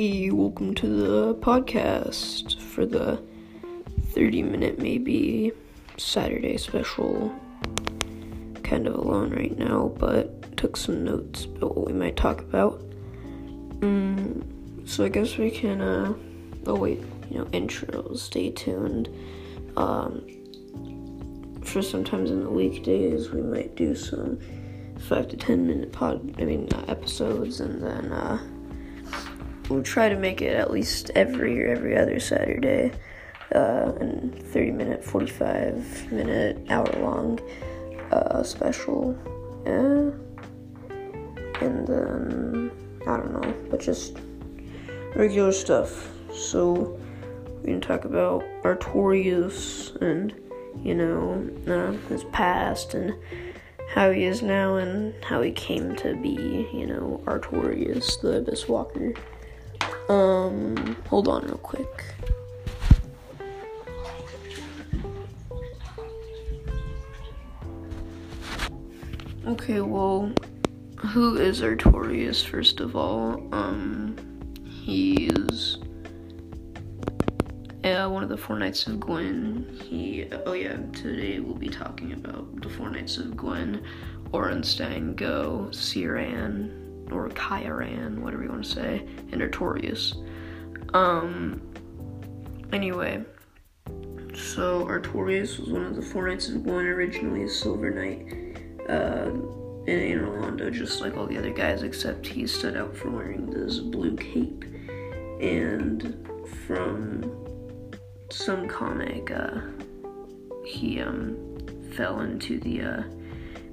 Hey, welcome to the podcast for the 30 minute, maybe Saturday special. Kind of alone right now, but took some notes about what we might talk about. Mm, so I guess we can, uh, oh wait, you know, intros, stay tuned. Um, for sometimes in the weekdays, we might do some five to ten minute pod, I mean, uh, episodes, and then, uh, we'll try to make it at least every or every other Saturday, uh, and 30 minute, 45 minute, hour long, uh, special. Yeah. And then, I don't know, but just regular stuff. So, we can talk about Artorias and, you know, uh, his past and how he is now and how he came to be, you know, Artorias, the Abyss Walker. Um, hold on real quick. Okay, well, who is Artorias, first of all? Um, he's uh, one of the Four Knights of Gwyn. He, oh yeah, today we'll be talking about the Four Knights of Gwyn, Ornstein, Gough, Ciaran, or Kyran, whatever you want to say, and Artorias. Um, anyway, so Artorias was one of the Four Knights of Gwyn, originally a Silver Knight, uh, in Anor Londo, just like all the other guys, except he stood out for wearing this blue cape. And from some comic, uh, he um, fell into the uh,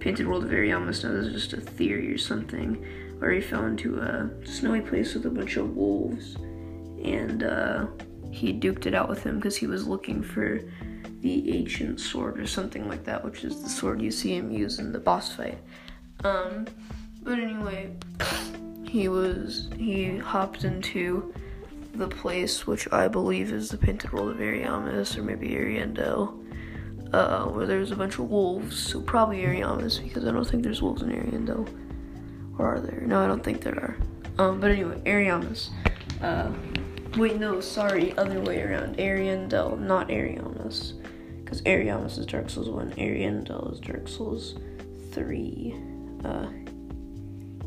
painted world of Ariamis. Now, this is just a theory or something, where he fell into a snowy place with a bunch of wolves, and uh, he duked it out with him because he was looking for the ancient sword or something like that, which is the sword you see him use in the boss fight. Um, but anyway, he was he hopped into the place which I believe is the painted world of Ariamis or maybe Ariandel, uh, where there's a bunch of wolves. So probably Ariamis because I don't think there's wolves in Ariandel. Or are there? No, I don't think there are. Um, but anyway, Ariamis. Uh, wait, no, sorry, other way around. Ariandel, not Ariamis. Because Ariamis is Dark Souls 1, Ariandel is Dark Souls 3. Uh,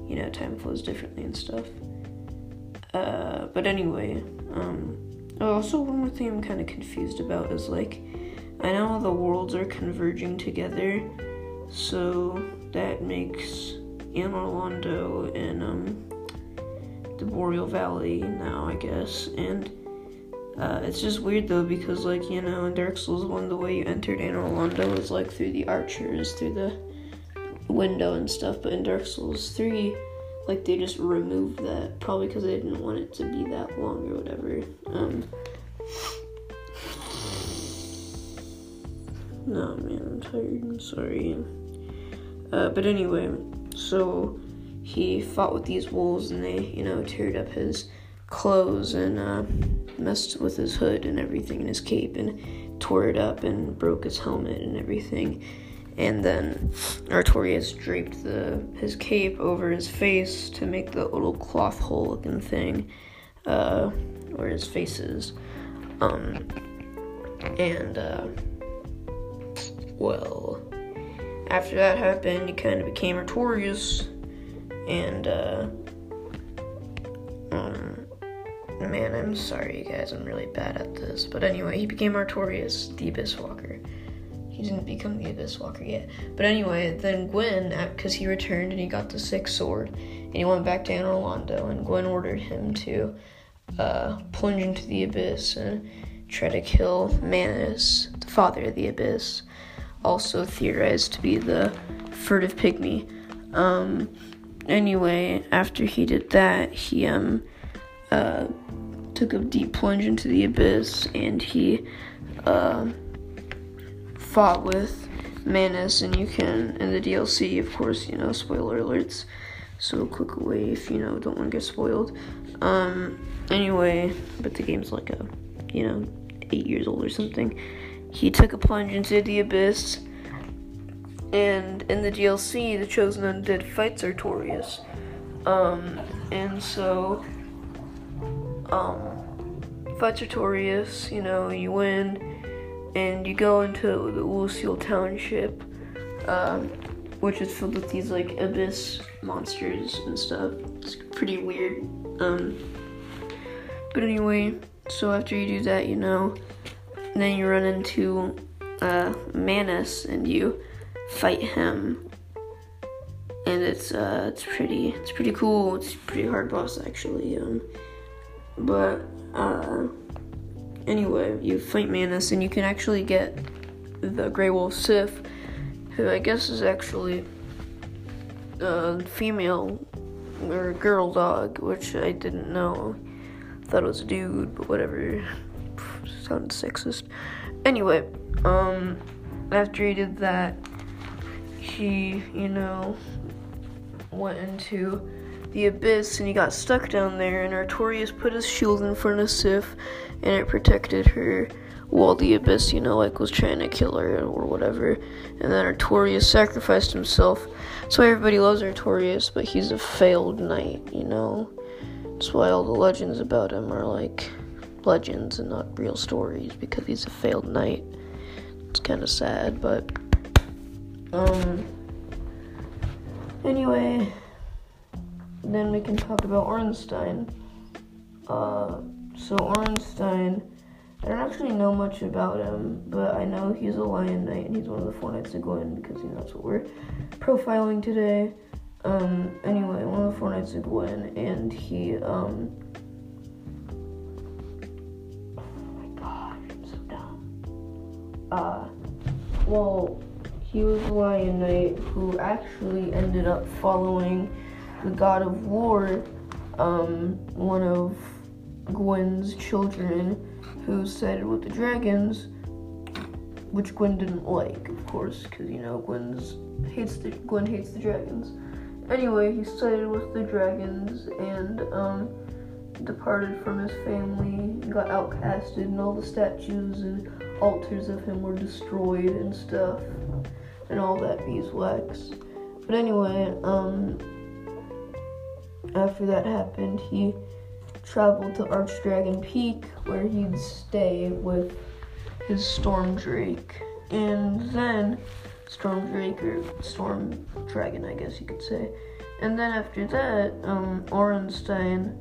you know, time flows differently and stuff. Uh, but anyway, um, oh, also one more thing I'm kind of confused about is like, I know the worlds are converging together, so that makes Anor Londo and um, the Boreal Valley now, I guess, and uh, it's just weird though because like you know in Dark Souls one the way you entered Anor Londo was like through the archers through the window and stuff, but in Dark Souls three like they just removed that probably because they didn't want it to be that long or whatever. Um no man i'm tired. I'm sorry. Uh, but anyway so he fought with these wolves and they you know teared up his clothes and uh, messed with his hood and everything and his cape and tore it up and broke his helmet and everything and then Artorias draped the his cape over his face to make the little cloth hole looking thing uh, where his face is. Um, and uh, well, after that happened, he kind of became Artorias, and uh, um, man, I'm sorry, you guys, I'm really bad at this. But anyway, he became Artorias, the Abyss Walker he didn't become the Abyss Walker yet. But anyway, then Gwyn, because he returned and he got the sixth sword, and he went back to Anor Londo, and Gwyn ordered him to uh, plunge into the Abyss and try to kill Manus, the father of the Abyss, also theorized to be the furtive pygmy. Um, anyway, after he did that, he um, uh, took a deep plunge into the Abyss, and he. Uh, fought with Manus, and you can in the DLC, of course, you know, spoiler alerts. So click away if you know don't want to get spoiled. Um, anyway, but the game's like a, you know, eight years old or something. He took a plunge into the abyss, and in the DLC, the Chosen Undead fight Artorias. Um, and so um, fights Artorias, you know, you win, and you go into the Oolacile Township, um, which is filled with these like abyss monsters and stuff. It's pretty weird. Um, but anyway, so after you do that, you know, then you run into uh, Manus and you fight him, and it's uh, it's pretty it's pretty cool. It's pretty hard boss actually. Um, but uh, anyway, you fight Manus and you can actually get the Grey Wolf Sif, who I guess is actually a female or girl dog, which I didn't know. Thought it was a dude, but whatever. Sounded sexist. Anyway, um, after he did that, he, you know, went into the abyss and he got stuck down there and Artorias put his shield in front of Sif and it protected her while the abyss, you know, like was trying to kill her or whatever. And then Artorias sacrificed himself. That's why everybody loves Artorias, but he's a failed knight, you know. That's why all the legends about him are like legends and not real stories because he's a failed knight. It's kind of sad, but um anyway, then we can talk about Ornstein. Uh so Ornstein I don't actually know much about him, but I know he's a Lion Knight and he's one of the four Knights of Gwyn because you know that's what we're profiling today. Um, anyway, one of the four Knights of Gwyn, and he, um, Uh, well, he was a Lion Knight who actually ended up following the God of War, um, one of Gwyn's children who sided with the dragons, which Gwyn didn't like, of course, because you know Gwyn's hates the Gwyn hates the dragons. Anyway, he sided with the dragons and um, departed from his family, got outcasted, and all the statues and altars of him were destroyed and stuff, and all that beeswax. But anyway, um, after that happened, he traveled to Archdragon Peak, where he'd stay with his Storm Drake, and then Storm Drake or Storm Dragon, I guess you could say. And then after that, um, Ornstein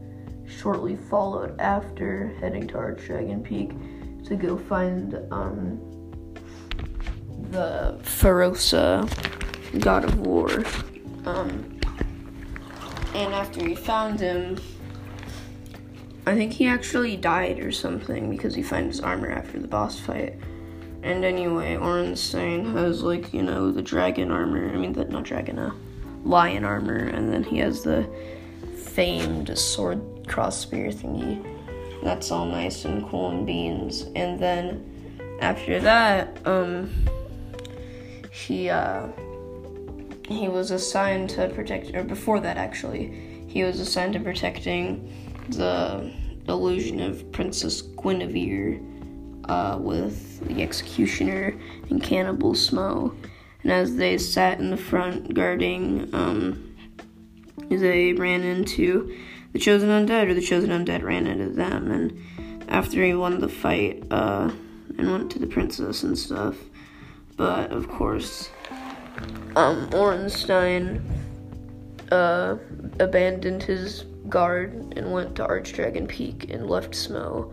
shortly followed after heading to Archdragon Peak to go find um, the Ferosa God of War. Um, and after he found him, I think he actually died or something because he found his armor after the boss fight. And anyway, Ornstein has like, you know, the dragon armor. I mean, the, not dragon, uh, lion armor. And then he has the famed sword cross spear thingy. That's all nice and cool and beans. And then after that, um, he, uh, he was assigned to protect, or before that actually, he was assigned to protecting the illusion of Princess Guinevere uh, with the executioner and Cannibal Smough. And as they sat in the front guarding, um, they ran into the Chosen Undead, or the Chosen Undead ran into them. And after he won the fight, uh, and went to the princess and stuff. But of course, um, Ornstein uh, abandoned his guard and went to Archdragon Peak and left Smough.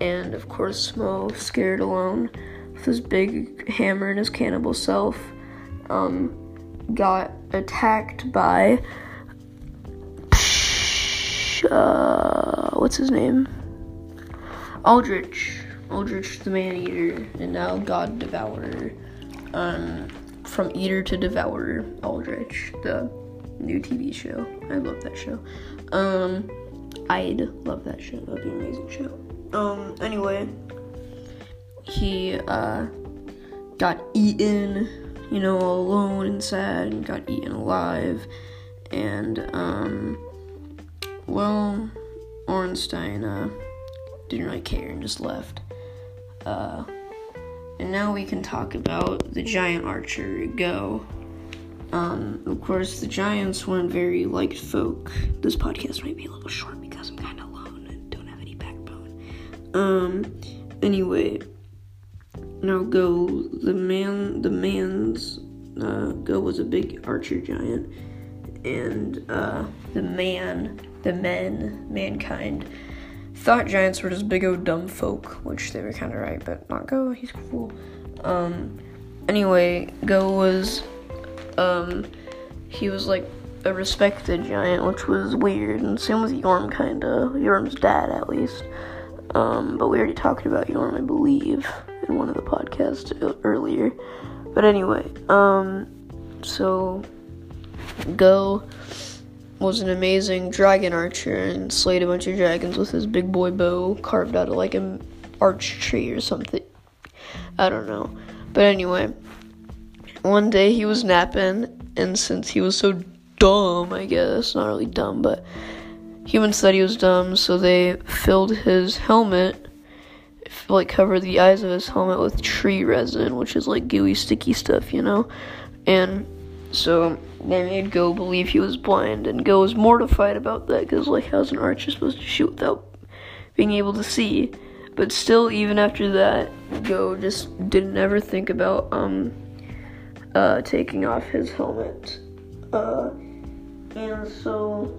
And of course, Smough, scared alone with his big hammer and his cannibal self, um, got attacked by. Uh, what's his name? Aldrich. Aldrich the Man Eater, and now God Devourer. Um, from Eater to Devourer, Aldrich, the new TV show. I love that show. Um, I'd love that show. That'd be an amazing show. Um, anyway, he uh got eaten, you know, alone and sad, and got eaten alive, and um, well, Ornstein uh didn't really care and just left. Uh, and now we can talk about the giant archer Gough. Um, of course, the Giants weren't very liked folk. This podcast might be a little short because I'm kind of alone and don't have any backbone. Um, anyway, now Gough, the man, the man's, uh, Gough was a big archer giant, and, uh, the man, the men, mankind, thought giants were just big old dumb folk, which they were kind of right, but not Gough, he's cool. Um, anyway, Gough was, um, he was like a respected giant, which was weird, and same with Yhorm, kinda. Yhorm's dad, at least. Um, but we already talked about Yhorm, I believe, in one of the podcasts earlier. But anyway, um, so Gough was an amazing dragon archer and slayed a bunch of dragons with his big boy bow carved out of like an arch tree or something. I don't know. But anyway, one day he was napping, and since he was so dumb, I guess, not really dumb, but humans thought he was dumb, so they filled his helmet, like covered the eyes of his helmet with tree resin, which is like gooey, sticky stuff, you know? And so they made Gough believe he was blind, and Gough was mortified about that because, like, how's an archer supposed to shoot without being able to see? But still, even after that, Gough just didn't ever think about um uh taking off his helmet. Uh, and so